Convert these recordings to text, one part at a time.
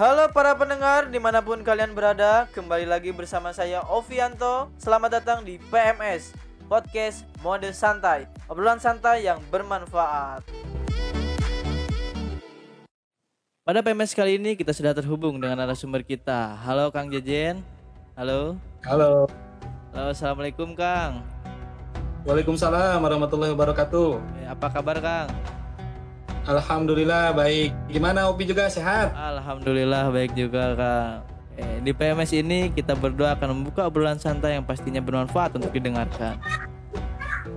Halo para pendengar di mana pun kalian berada Kembali lagi bersama saya Ovianto. Selamat datang di PMS Podcast Mode Santai Obrolan santai yang bermanfaat. Pada PMS kali ini kita sudah terhubung dengan narasumber kita. Halo Kang Jejen. Halo. Halo. Halo Assalamualaikum Kang. Waalaikumsalam warahmatullahi wabarakatuh. Eh, Apa kabar Kang? Alhamdulillah baik Gimana Opi juga sehat? Alhamdulillah baik juga Kang. Eh, di PMS ini kita berdua akan membuka obrolan santai yang pastinya bermanfaat untuk didengarkan.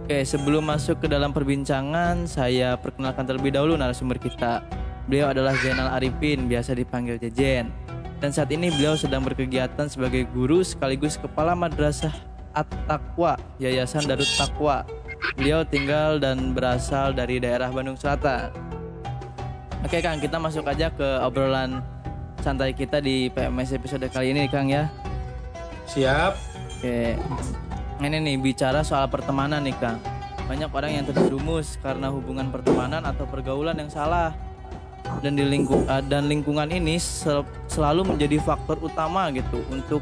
Oke, sebelum masuk ke dalam perbincangan, saya perkenalkan terlebih dahulu narasumber kita. Beliau adalah Zainal Arifin, biasa dipanggil Jejen. Dan saat ini beliau sedang berkegiatan sebagai guru sekaligus kepala madrasah At-Taqwa, Yayasan Darut Taqwa. Beliau tinggal dan berasal dari daerah Bandung Selatan. Oke Kang, kita masuk aja ke obrolan santai kita di PMS episode kali ini Kang ya. Siap Oke. Ini nih bicara soal pertemanan nih Kang. Banyak orang yang terjerumus karena hubungan pertemanan atau pergaulan yang salah. Dan di lingkung eh, dan lingkungan ini sel- selalu menjadi faktor utama gitu untuk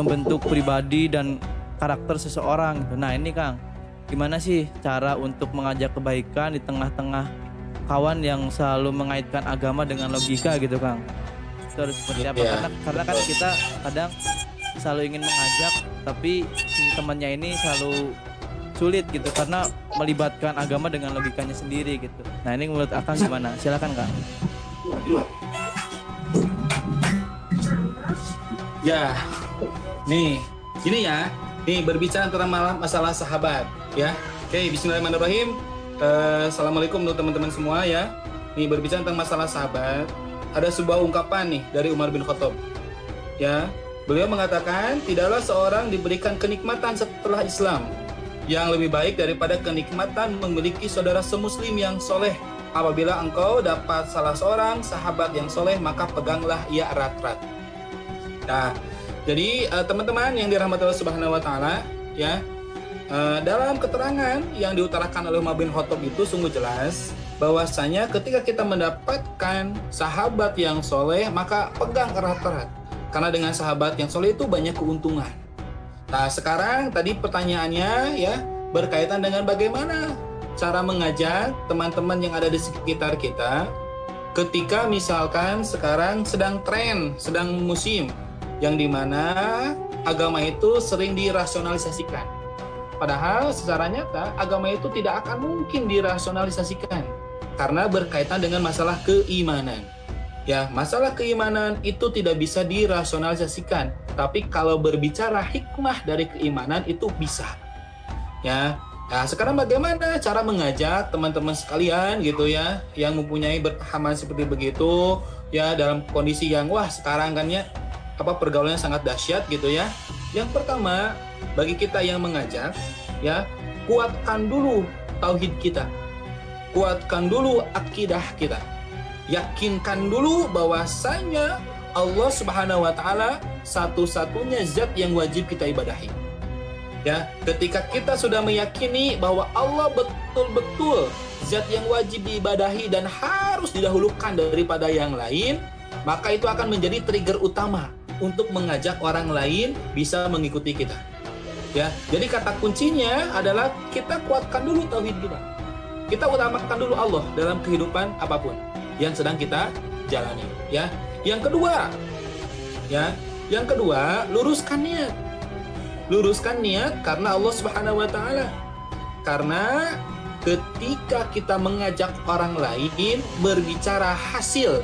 membentuk pribadi dan karakter seseorang gitu. Nah, ini Kang, gimana sih cara untuk mengajak kebaikan di tengah-tengah kawan yang selalu mengaitkan agama dengan logika gitu Kang. Itu harus seperti apa? Iya. Karena karena kan kita kadang selalu ingin mengajak tapi si temannya ini selalu sulit gitu karena melibatkan agama dengan logikanya sendiri gitu. Nah, ini menurut Akang gimana? Silakan Kang. Ya Nih Gini ya Nih berbicara tentang malam masalah sahabat Ya Oke Bismillahirrahmanirrahim Eh, Assalamualaikum untuk teman-teman semua ya. Nih berbicara tentang masalah sahabat Ada sebuah ungkapan nih dari Umar bin Khattab. Ya Beliau mengatakan Tidaklah seorang diberikan kenikmatan setelah Islam Yang lebih baik daripada kenikmatan memiliki saudara semuslim yang soleh. Apabila engkau dapat salah seorang sahabat yang soleh, maka peganglah ia erat-erat. Nah, jadi eh, teman-teman yang dirahmati Allah Subhanahu Wa Taala, ya, eh, dalam keterangan yang diutarakan oleh Umar bin Khattab itu sungguh jelas bahwasanya ketika kita mendapatkan sahabat yang soleh, maka pegang erat-erat. Karena dengan sahabat yang soleh itu banyak keuntungan. Nah, sekarang tadi pertanyaannya ya berkaitan dengan bagaimana cara mengajak teman-teman yang ada di sekitar kita ketika misalkan sekarang sedang tren, sedang musim yang di mana agama itu sering dirasionalisasikan. Padahal secara nyata agama itu tidak akan mungkin dirasionalisasikan karena berkaitan dengan masalah keimanan. Ya, masalah keimanan itu tidak bisa dirasionalisasikan, tapi kalau berbicara hikmah dari keimanan itu bisa. Ya, Nah, sekarang bagaimana cara mengajak teman-teman sekalian gitu ya yang mempunyai berpahaman seperti begitu ya dalam kondisi yang wah sekarang kan ya apa pergaulannya sangat dahsyat gitu ya. Yang pertama, bagi kita yang mengajak ya, kuatkan dulu tauhid kita. Kuatkan dulu akidah kita. Yakinkan dulu bahwasanya Allah Subhanahu wa taala satu-satunya zat yang wajib kita ibadahi ya ketika kita sudah meyakini bahwa Allah betul-betul zat yang wajib diibadahi dan harus didahulukan daripada yang lain maka itu akan menjadi trigger utama untuk mengajak orang lain bisa mengikuti kita ya jadi kata kuncinya adalah kita kuatkan dulu tauhid kita kita utamakan dulu Allah dalam kehidupan apa pun yang sedang kita jalani ya yang kedua ya yang kedua luruskan niat luruskan niat karena Allah Subhanahu wa taala. Karena ketika kita mengajak orang lain berbicara hasil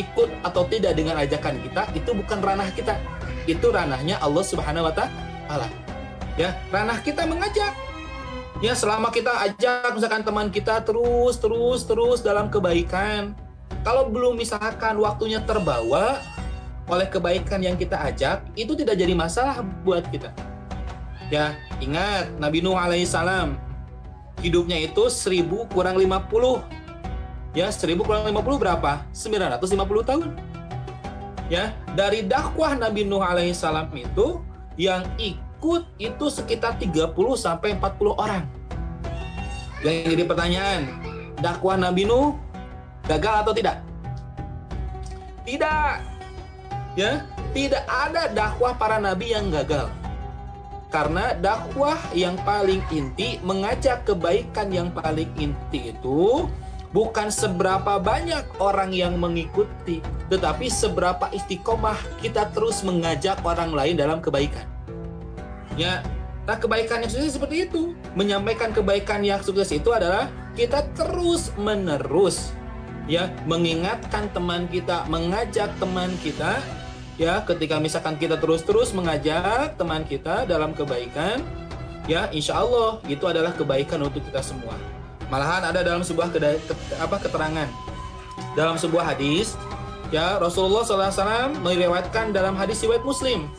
ikut atau tidak dengan ajakan kita itu bukan ranah kita. Itu ranahnya Allah Subhanahu wa taala. Ya, ranah kita mengajak. Ya, selama kita ajak misalkan teman kita terus terus terus dalam kebaikan. Kalau belum misalkan waktunya terbawa oleh kebaikan yang kita ajak, itu tidak jadi masalah buat kita. Ya, ingat Nabi Nuh alaihissalam hidupnya itu 1000 kurang 50. Ya, 1000 kurang 50 berapa? 950 tahun. Ya, dari dakwah Nabi Nuh alaihissalam itu yang ikut itu sekitar 30 sampai 40 orang. Yang jadi pertanyaan, dakwah Nabi Nuh gagal atau tidak? Tidak. Ya, tidak ada dakwah para nabi yang gagal. Karena dakwah yang paling inti, mengajak kebaikan yang paling inti itu bukan seberapa banyak orang yang mengikuti, tetapi seberapa istiqomah kita terus mengajak orang lain dalam kebaikan. Ya, nah kebaikan yang sukses seperti itu. Menyampaikan kebaikan yang sukses itu adalah kita terus menerus ya mengingatkan teman kita, mengajak teman kita ya ketika misalkan kita terus-terus mengajak teman kita dalam kebaikan ya insya Allah itu adalah kebaikan untuk kita semua. Malahan ada dalam sebuah keda, ke, apa keterangan. Dalam sebuah hadis ya Rasulullah SAW meriwayatkan dalam hadis riwayat Muslim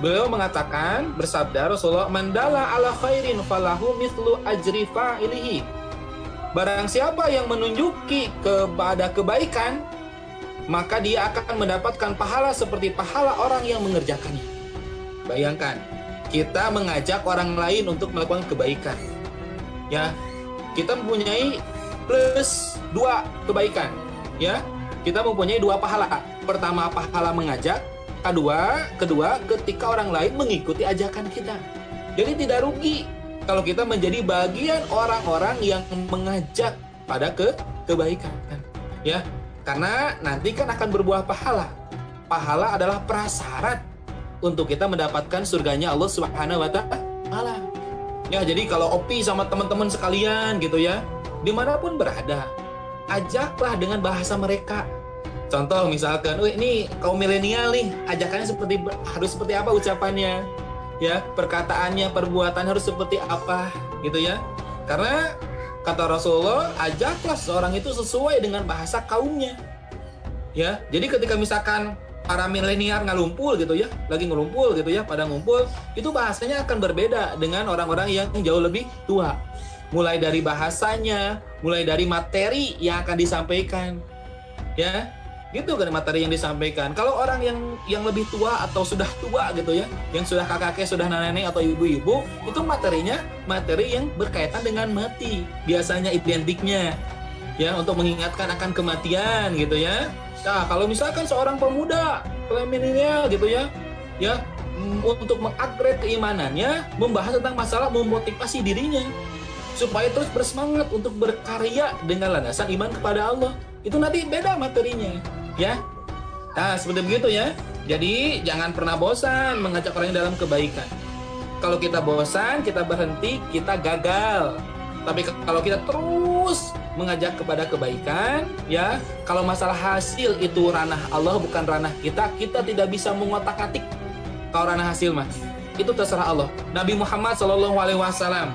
beliau mengatakan bersabda Rasulullah mandala ala khairin falahu mithlu ajri fa'ilihi barang siapa yang menunjuki kepada kebaikan maka dia akan mendapatkan pahala seperti pahala orang yang mengerjakannya. Bayangkan, kita mengajak orang lain untuk melakukan kebaikan. Ya, kita mempunyai plus dua kebaikan. Ya, kita mempunyai dua pahala. Pertama pahala mengajak, kedua, kedua ketika orang lain mengikuti ajakan kita. Jadi tidak rugi kalau kita menjadi bagian orang-orang yang mengajak pada ke kebaikan. Ya, karena nanti kan akan berbuah pahala. Pahala adalah prasyarat untuk kita mendapatkan surganya Allah Subhanahu wa taala. Ya, jadi kalau Opi sama teman-teman sekalian gitu ya, di mana pun berada, ajaklah dengan bahasa mereka. Contoh misalkan, "Wih, ini kaum milenial nih, ajakannya seperti harus seperti apa ucapannya?" Ya, perkataannya, perbuatan harus seperti apa gitu ya. Karena Kata Rasulullah, ajaklah seorang itu sesuai dengan bahasa kaumnya. Ya, jadi ketika misalkan para milenial ngalumpul gitu ya, lagi ngelumpul gitu ya, pada ngumpul, itu bahasanya akan berbeda dengan orang-orang yang jauh lebih tua. Mulai dari bahasanya, mulai dari materi yang akan disampaikan. Ya, gitu kan materi yang disampaikan. Kalau orang yang yang lebih tua atau sudah tua gitu ya yang sudah kakek sudah nenek atau ibu-ibu itu materinya materi yang berkaitan dengan mati. Biasanya identiknya ya untuk mengingatkan akan kematian gitu ya. Nah kalau misalkan seorang pemuda milenial gitu ya ya mm, untuk mengupgrade keimanannya membahas tentang masalah memotivasi dirinya supaya terus bersemangat untuk berkarya dengan landasan iman kepada Allah. Itu nanti beda materinya ya. Nah, seperti begitu ya. Jadi, jangan pernah bosan mengajak orang dalam kebaikan. Kalau kita bosan, kita berhenti, kita gagal. Tapi kalau kita terus mengajak kepada kebaikan, ya, kalau masalah hasil itu ranah Allah bukan ranah kita, kita tidak bisa mengotak-atik kalau ranah hasil mah. Itu terserah Allah. Nabi Muhammad Shallallahu Alaihi Wasallam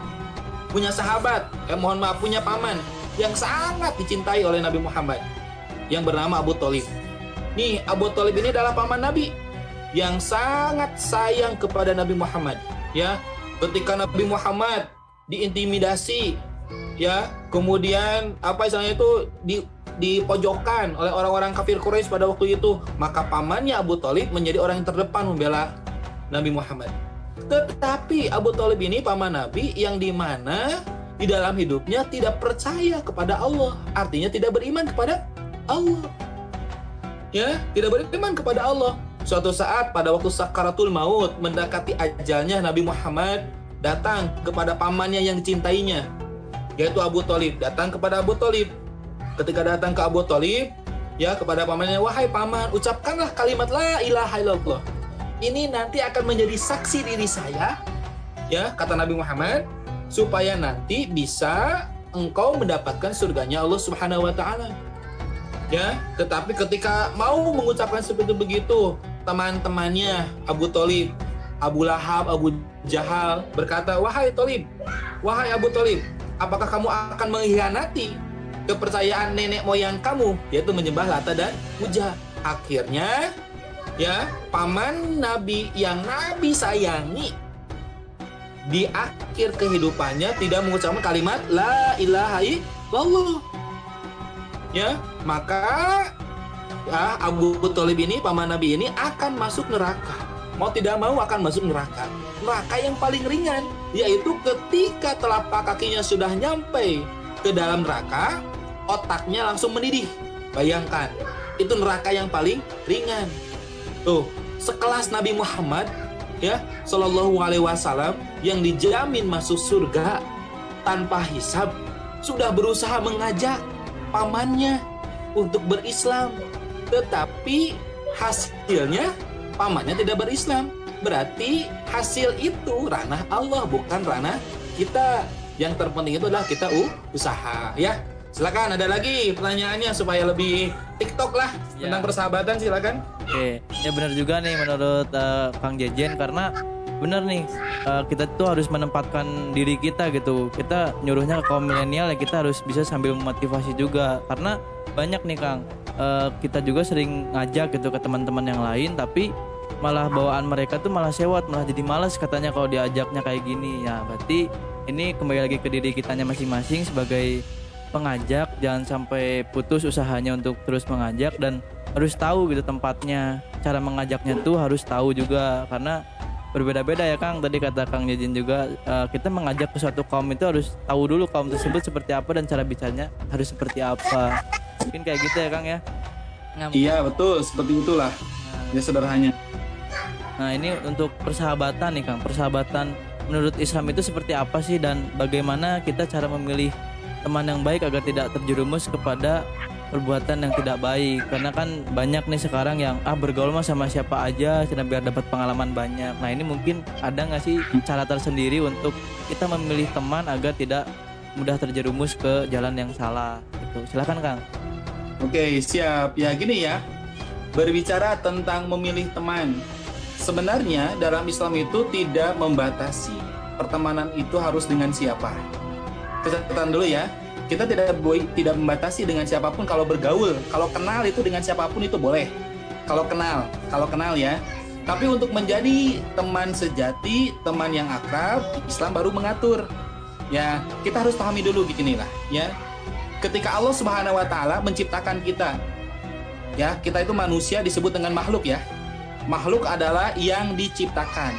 punya sahabat, eh mohon maaf punya paman yang sangat dicintai oleh Nabi Muhammad yang bernama Abu Talib. Nih, Abu Talib ini adalah paman Nabi yang sangat sayang kepada Nabi Muhammad. Ya, ketika Nabi Muhammad diintimidasi, ya, kemudian apa istilahnya itu di dipojokkan oleh orang-orang kafir Quraisy pada waktu itu, maka pamannya Abu Talib menjadi orang yang terdepan membela Nabi Muhammad. Tetapi Abu Talib ini paman Nabi yang di mana di dalam hidupnya tidak percaya kepada Allah, artinya tidak beriman kepada Allah. Ya, tidak beriman kepada Allah. Suatu saat pada waktu sakaratul maut mendekati ajalnya Nabi Muhammad datang kepada pamannya yang dicintainya yaitu Abu Talib datang kepada Abu Talib ketika datang ke Abu Talib ya kepada pamannya wahai paman ucapkanlah kalimat la ilaha illallah ini nanti akan menjadi saksi diri saya ya kata Nabi Muhammad supaya nanti bisa engkau mendapatkan surganya Allah Subhanahu wa taala ya tetapi ketika mau mengucapkan seperti begitu teman-temannya Abu Talib Abu Lahab Abu Jahal berkata wahai Talib wahai Abu Talib apakah kamu akan mengkhianati kepercayaan nenek moyang kamu? Yaitu menyembah Lata dan Uja akhirnya ya paman Nabi yang Nabi sayangi di akhir kehidupannya tidak mengucapkan kalimat la ilaha illallah ya maka ya, Abu Thalib ini paman Nabi ini akan masuk neraka. Mau tidak mau akan masuk neraka. Neraka yang paling ringan yaitu ketika telapak kakinya sudah nyampe ke dalam neraka otaknya langsung mendidih. Bayangkan itu neraka yang paling ringan. Tuh, sekelas Nabi Muhammad ya Shallallahu Alaihi Wasallam yang dijamin masuk surga tanpa hisab sudah berusaha mengajak pamannya untuk berislam, tetapi hasilnya pamannya tidak berislam. Berarti hasil itu ranah Allah bukan ranah kita. Yang terpenting itu adalah kita uh, usaha ya. Silakan ada lagi pertanyaannya supaya lebih TikTok lah ya. tentang persahabatan silakan. Oke, ya benar juga nih menurut uh, Kang Jejen karena benar nih uh, kita tuh harus menempatkan diri kita gitu. Kita nyuruhnya ke kaum milenial ya kita harus bisa sambil memotivasi juga. Karena banyak nih Kang uh, kita juga sering ngajak gitu ke teman-teman yang lain tapi malah bawaan mereka tuh malah sewot malah jadi malas katanya kalau diajaknya kayak gini. Ya berarti ini kembali lagi ke diri kitanya masing-masing sebagai pengajak. Jangan sampai putus usahanya untuk terus mengajak dan harus tahu gitu tempatnya. Cara mengajaknya tuh harus tahu juga karena berbeda-beda ya Kang. Tadi kata Kang Jejin juga uh, kita mengajak ke suatu kaum itu harus tahu dulu kaum tersebut seperti apa dan cara bicaranya harus seperti apa. Mungkin kayak gitu ya Kang ya? Nggak, iya betul. Seperti itulah nah, ya sederhananya. Nah ini untuk persahabatan nih Kang. Persahabatan menurut Islam itu seperti apa sih? Dan bagaimana kita cara memilih teman yang baik agar tidak terjerumus kepada perbuatan yang tidak baik. Karena kan banyak nih sekarang yang ah bergaul mah sama siapa aja cina biar dapat pengalaman banyak. Nah ini mungkin ada nggak sih cara tersendiri untuk kita memilih teman agar tidak mudah terjerumus ke jalan yang salah? Itu silakan kang. Oke siap. Ya gini ya. Berbicara tentang memilih teman sebenarnya dalam Islam itu tidak membatasi pertemanan itu harus dengan siapa. Catatan dulu ya kita tidak boleh tidak membatasi dengan siapa pun kalau bergaul. Kalau kenal itu dengan siapa pun itu boleh. Kalau kenal kalau kenal ya. Tapi untuk menjadi teman sejati teman yang akrab Islam baru mengatur. Ya kita harus pahami dulu beginilah ya. Ketika Allah Subhanahu Wa Taala menciptakan kita ya kita itu manusia disebut dengan makhluk ya. Makhluk adalah yang diciptakan.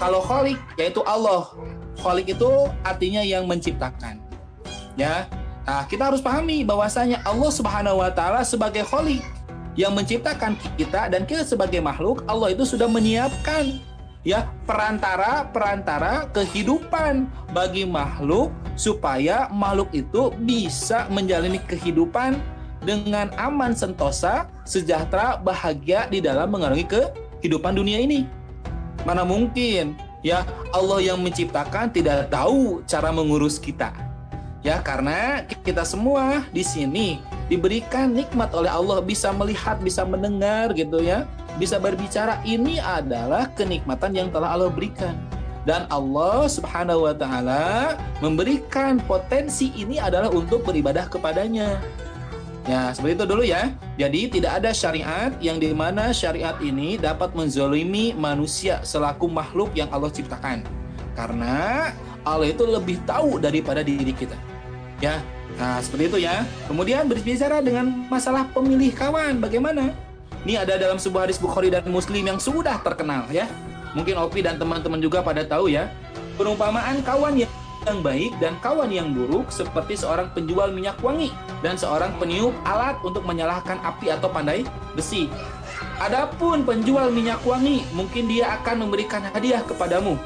Kalau kholik yaitu Allah. Kholik itu artinya yang menciptakan. Ya. Nah, kita harus pahami bahwasanya Allah Subhanahu wa taala sebagai Kholik yang menciptakan kita dan kita sebagai makhluk, Allah itu sudah menyiapkan ya perantara-perantara kehidupan bagi makhluk supaya makhluk itu bisa menjalani kehidupan dengan aman sentosa, sejahtera, bahagia di dalam mengarungi kehidupan dunia ini. Mana mungkin ya Allah yang menciptakan tidak tahu cara mengurus kita ya karena kita semua di sini diberikan nikmat oleh Allah bisa melihat bisa mendengar gitu ya bisa berbicara ini adalah kenikmatan yang telah Allah berikan dan Allah Subhanahu wa taala memberikan potensi ini adalah untuk beribadah kepadanya Ya, seperti itu dulu ya. Jadi tidak ada syariat yang di mana syariat ini dapat menzolimi manusia selaku makhluk yang Allah ciptakan. Karena Allah itu lebih tahu daripada diri kita. Ya, nah seperti itu ya. Kemudian berbicara dengan masalah pemilih kawan, bagaimana? Ini ada dalam sebuah hadis Bukhari dan Muslim yang sudah terkenal ya. Mungkin Opi dan teman-teman juga pada tahu ya. Perumpamaan kawan yang yang baik dan kawan yang buruk seperti seorang penjual minyak wangi dan seorang peniup alat untuk menyalakan api atau pandai besi. Adapun penjual minyak wangi, mungkin dia akan memberikan hadiah kepadamu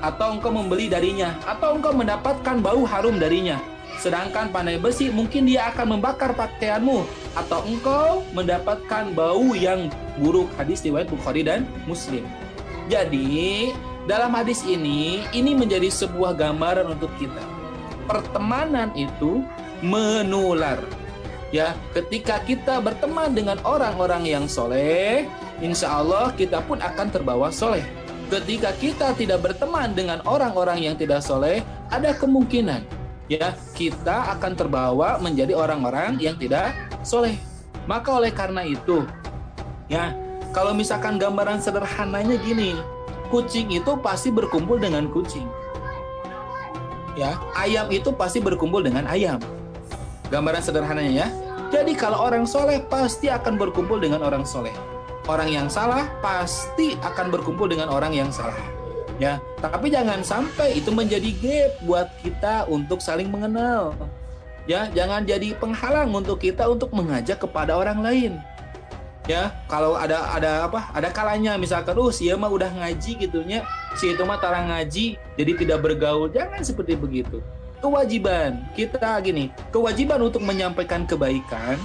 atau engkau membeli darinya atau engkau mendapatkan bau harum darinya. Sedangkan pandai besi mungkin dia akan membakar pakaianmu atau engkau mendapatkan bau yang buruk. Hadis riwayat Bukhari dan Muslim. Jadi, dalam hadis ini, ini menjadi sebuah gambaran untuk kita. Pertemanan itu menular. Ya, ketika kita berteman dengan orang-orang yang soleh, insya Allah kita pun akan terbawa soleh. Ketika kita tidak berteman dengan orang-orang yang tidak soleh, ada kemungkinan ya kita akan terbawa menjadi orang-orang yang tidak soleh. Maka oleh karena itu, ya kalau misalkan gambaran sederhananya gini, kucing itu pasti berkumpul dengan kucing. Ya, ayam itu pasti berkumpul dengan ayam. Gambaran sederhananya ya. Jadi kalau orang soleh pasti akan berkumpul dengan orang soleh. Orang yang salah pasti akan berkumpul dengan orang yang salah. Ya, tapi jangan sampai itu menjadi gap buat kita untuk saling mengenal. Ya, jangan jadi penghalang untuk kita untuk mengajak kepada orang lain. ya kalau ada ada apa ada kalanya misalkan oh si mah udah ngaji gitunya si itu mah tarang ngaji jadi tidak bergaul jangan seperti begitu kewajiban kita gini kewajiban untuk menyampaikan kebaikan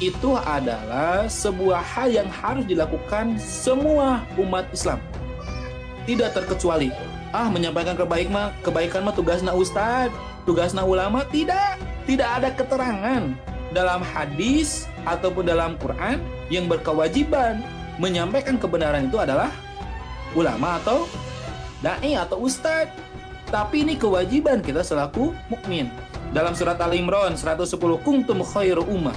itu adalah sebuah hal yang harus dilakukan semua umat Islam tidak terkecuali ah menyampaikan kebaikan mah kebaikan mah tugasnya ustadz tugasnya ulama tidak tidak ada keterangan dalam hadis ataupun dalam Quran yang berkewajiban menyampaikan kebenaran itu adalah ulama atau dai atau ustadz. Tapi ini kewajiban kita selaku mukmin. Dalam surat Al Imran 110 kuntum khairu ummah.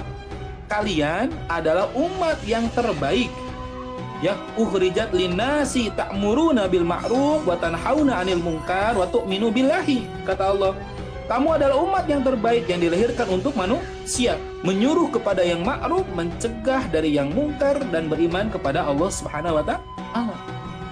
Kalian adalah umat yang terbaik. Ya, ukhrijat linnasi ta'muruna bil ma'ruf wa tanhauna 'anil munkar wa tu'minu billahi. Kata Allah, kamu adalah umat yang terbaik yang dilahirkan untuk manusia, menyuruh kepada yang ma'ruf, mencegah dari yang mungkar dan beriman kepada Allah Subhanahu wa taala.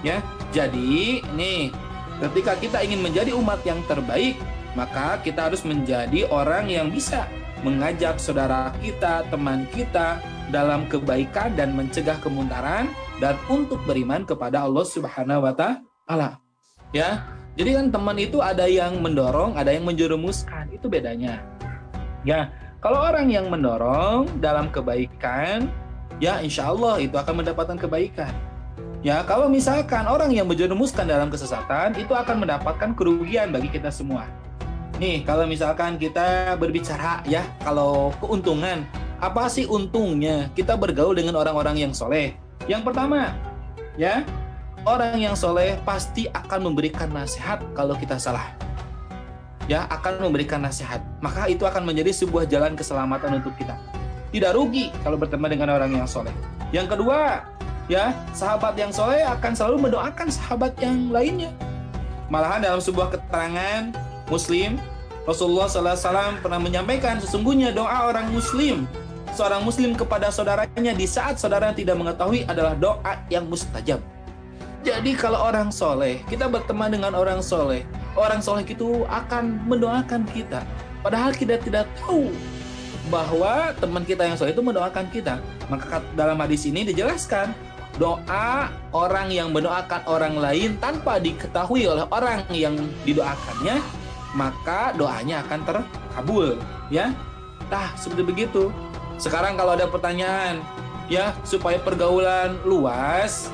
Ya. Jadi, nih, ketika kita ingin menjadi umat yang terbaik, maka kita harus menjadi orang yang bisa mengajak saudara kita, teman kita dalam kebaikan dan mencegah kemuntaran dan untuk beriman kepada Allah Subhanahu wa taala. Ya, jadi kan teman itu ada yang mendorong, ada yang menjerumuskan, itu bedanya. Ya, kalau orang yang mendorong dalam kebaikan, ya insya Allah itu akan mendapatkan kebaikan. Ya, kalau misalkan orang yang menjerumuskan dalam kesesatan, itu akan mendapatkan kerugian bagi kita semua. Nih, kalau misalkan kita berbicara ya, kalau keuntungan, apa sih untungnya kita bergaul dengan orang-orang yang soleh? Yang pertama, ya, orang yang soleh pasti akan memberikan nasihat kalau kita salah. Ya, akan memberikan nasihat. Maka itu akan menjadi sebuah jalan keselamatan untuk kita. Tidak rugi kalau berteman dengan orang yang soleh. Yang kedua, ya, sahabat yang soleh akan selalu mendoakan sahabat yang lainnya. Malahan dalam sebuah keterangan Muslim, Rasulullah SAW pernah menyampaikan sesungguhnya doa orang Muslim seorang Muslim kepada saudaranya di saat saudara tidak mengetahui adalah doa yang mustajab. Jadi kalau orang soleh, kita berteman dengan orang soleh, orang soleh itu akan mendoakan kita. Padahal kita tidak tahu bahwa teman kita yang soleh itu mendoakan kita. Maka dalam hadis ini dijelaskan doa orang yang mendoakan orang lain tanpa diketahui oleh orang yang didoakannya, maka doanya akan terkabul. Ya, Nah, seperti begitu. Sekarang kalau ada pertanyaan, ya supaya pergaulan luas,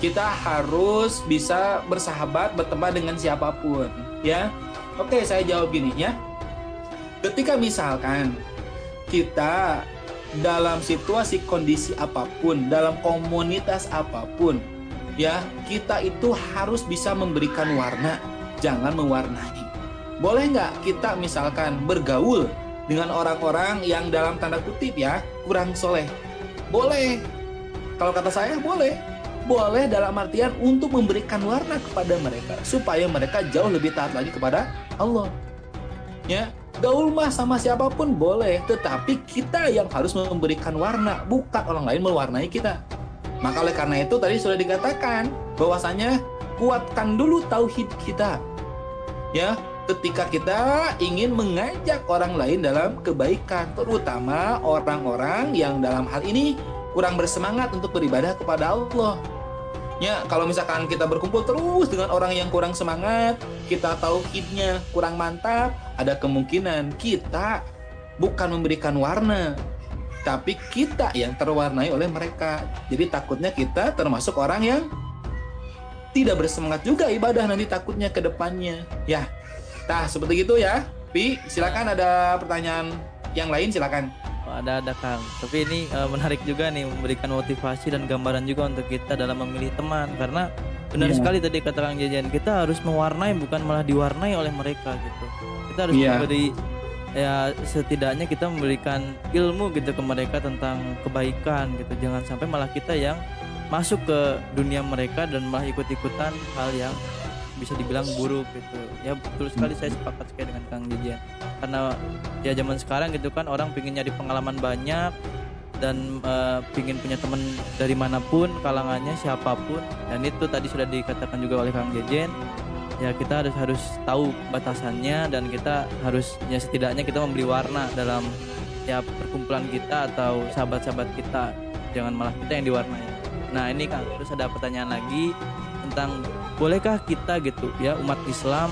kita harus bisa bersahabat berteman dengan siapa pun ya. Oke saya jawab gini ya. Ketika misalkan kita dalam situasi kondisi apa pun dalam komunitas apa pun ya kita itu harus bisa memberikan warna. Jangan mewarnai. Boleh nggak kita misalkan bergaul dengan orang-orang yang dalam tanda kutip ya kurang soleh boleh kalau kata saya boleh boleh dalam artian untuk memberikan warna kepada mereka supaya mereka jauh lebih taat lagi kepada Allah. Ya, gaul mah sama siapa pun boleh, tetapi kita yang harus memberikan warna, bukan orang lain mewarnai kita. Maka oleh karena itu tadi sudah dikatakan bahwasanya kuatkan dulu tauhid kita. Ya, ketika kita ingin mengajak orang lain dalam kebaikan, terutama orang-orang yang dalam hal ini kurang bersemangat untuk beribadah kepada Allah. Ya, kalau misalkan kita berkumpul terus dengan orang yang kurang semangat, kita tahu kitnya kurang mantap, ada kemungkinan kita bukan memberikan warna, tapi kita yang terwarnai oleh mereka. Jadi takutnya kita termasuk orang yang tidak bersemangat juga ibadah nanti takutnya ke depannya. Ya. Nah, seperti itu ya. Pi, silakan ada pertanyaan yang lain silakan. Oh, ada ada Kang. Tapi ini uh, menarik juga nih memberikan motivasi dan gambaran juga untuk kita dalam memilih teman karena benar yeah. sekali tadi kata Kang Jajan kita harus mewarnai bukan malah diwarnai oleh mereka gitu. Kita harus yeah. memberi ya setidaknya kita memberikan ilmu gitu ke mereka tentang kebaikan gitu. Jangan sampai malah kita yang masuk ke dunia mereka dan malah ikut-ikutan hal yang bisa dibilang buruk gitu. Ya betul sekali saya sepakat sekali dengan Kang Jajan karena ya zaman sekarang gitu kan orang pengen nyari pengalaman banyak dan uh, pingin punya teman dari mana pun kalangannya siapa pun. Dan itu tadi sudah dikatakan juga oleh Kang Jejen ya kita harus harus tahu batasannya dan kita harus ya setidaknya kita memberi warna dalam ya perkumpulan kita atau sahabat-sahabat kita. Jangan malah kita yang diwarnai. Nah ini kang terus ada pertanyaan lagi tentang bolehkah kita gitu ya umat Islam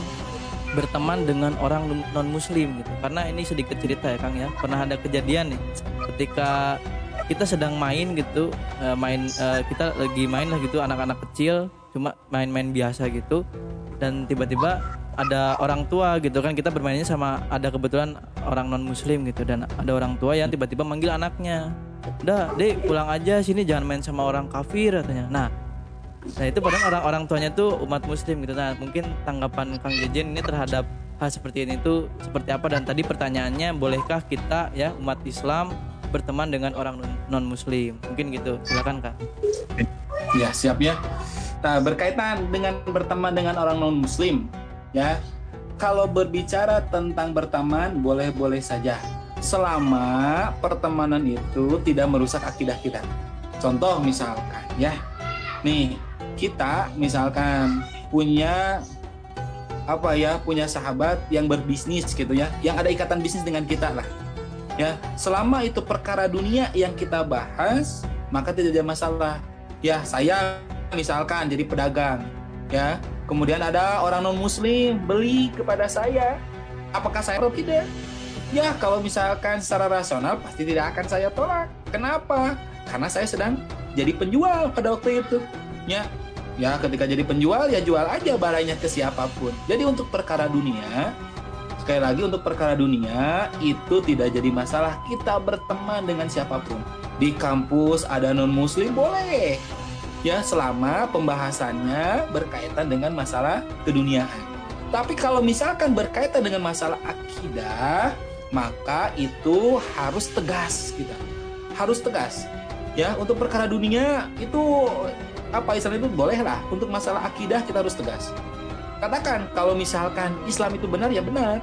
berteman dengan orang non muslim gitu. Karena ini sedikit cerita ya kang ya. Pernah ada kejadian nih ketika kita sedang main gitu eh, main eh, kita lagi main lah gitu anak-anak kecil cuma main-main biasa gitu dan tiba-tiba ada orang tua gitu kan kita bermainnya sama ada kebetulan orang non muslim gitu dan ada orang tua yang tiba-tiba manggil anaknya. Udah dek pulang aja sini jangan main sama orang kafir katanya. Nah nah itu padahal orang orang tuanya tuh umat muslim gitu. Nah mungkin tanggapan kang Jejen ini terhadap hal seperti ini tuh seperti apa? Dan tadi pertanyaannya bolehkah kita ya umat Islam berteman dengan orang non muslim mungkin gitu. Silakan kak. Ya siap ya. Nah berkaitan dengan berteman dengan orang non muslim ya. Kalau berbicara tentang berteman boleh-boleh saja. Selama pertemanan itu tidak merusak akidah kita. Contoh misalkan ya. Nih kita misalkan punya apa ya punya sahabat yang berbisnis gitu ya yang ada ikatan bisnis dengan kita lah ya. Selama itu perkara dunia yang kita bahas maka tidak ada masalah. Ya saya misalkan jadi pedagang ya. Kemudian ada orang non muslim beli kepada saya. Apakah saya atau tidak? Ya kalau misalkan secara rasional pasti tidak akan saya tolak. Kenapa? Karena saya sedang jadi penjual pada waktu itu ya ya ketika jadi penjual ya jual aja barangnya ke siapa pun jadi untuk perkara dunia sekali lagi untuk perkara dunia itu tidak jadi masalah kita berteman dengan siapa pun di kampus ada non muslim boleh ya selama pembahasannya berkaitan dengan masalah keduniaan. Tapi kalau misalkan berkaitan dengan masalah akidah, maka itu harus tegas kita. Harus tegas. Ya, untuk perkara dunia itu apa istilah itu boleh lah. Untuk masalah akidah kita harus tegas. Katakan kalau misalkan Islam itu benar ya benar.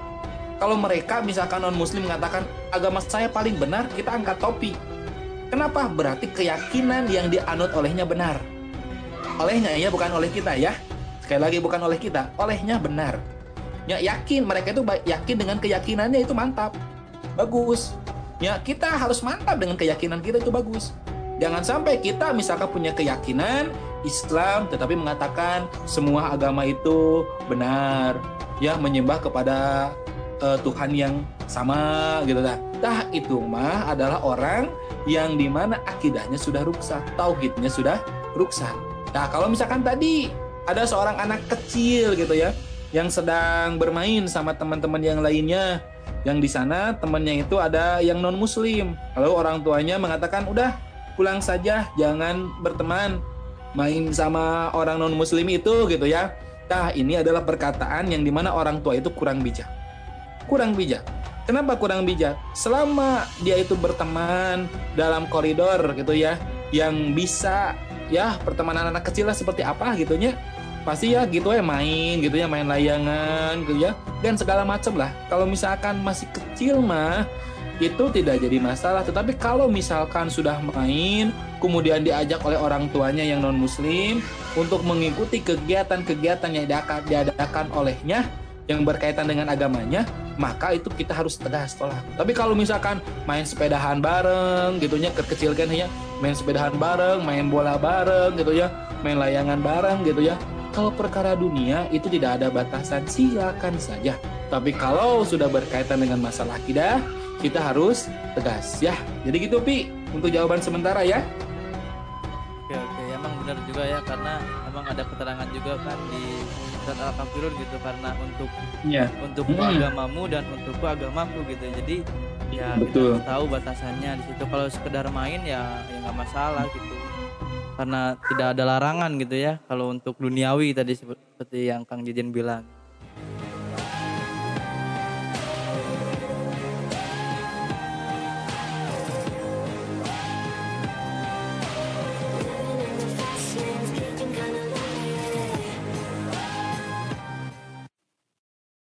Kalau mereka misalkan non muslim mengatakan agama saya paling benar, kita angkat topi Kenapa? Berarti keyakinan yang dianut olehnya benar. Olehnya ya, bukan oleh kita ya. Sekali lagi bukan oleh kita, olehnya benar. Ya yakin mereka itu yakin dengan keyakinannya itu mantap. Bagus. Ya, kita harus mantap dengan keyakinan kita itu bagus. Jangan sampai kita misalkan punya keyakinan Islam tetapi mengatakan semua agama itu benar, ya menyembah kepada uh, Tuhan yang sama gitu dah. Tah itu mah adalah orang yang di mana akidahnya sudah rusak, tauhidnya sudah rusak. Nah kalau misalkan tadi ada seorang anak kecil gitu ya, yang sedang bermain sama teman-teman yang lainnya, yang di sana temannya itu ada yang non muslim. Lalu orang tuanya mengatakan udah pulang saja, jangan berteman main sama orang non muslim itu gitu ya. Nah ini adalah perkataan yang di mana orang tua itu kurang bijak, kurang bijak. Kenapa kurang bijak? Selama dia itu berteman dalam koridor gitu ya, yang bisa ya pertemanan anak kecil lah seperti apa gitunya, pasti ya gitu ya main gitu ya main layangan gitu ya dan segala macam lah. Kalau misalkan masih kecil mah itu tidak jadi masalah. Tetapi kalau misalkan sudah main, kemudian diajak oleh orang tuanya yang non muslim untuk mengikuti kegiatan-kegiatan yang diadakan olehnya yang berkaitan dengan agamanya, maka itu kita harus tegas tolak. Tapi kalau misalkan main sepedahan bareng gitu ya, kekecilkan ya, main sepedahan bareng, main bola bareng gitu ya, main layangan bareng gitu ya. Kalau perkara dunia itu tidak ada batasan, silakan saja. Tapi kalau sudah berkaitan dengan masalah akidah, kita harus tegas ya. Jadi gitu Pi, untuk jawaban sementara ya. Oke oke, emang benar juga ya karena emang ada keterangan juga kan di surat al kafirun gitu karena untuk ya. untuk hmm. agamamu dan untukku agamaku gitu jadi ya Betul. kita tahu batasannya di situ kalau sekedar main ya ya nggak masalah gitu karena tidak ada larangan gitu ya kalau untuk duniawi tadi seperti yang Kang Jejen bilang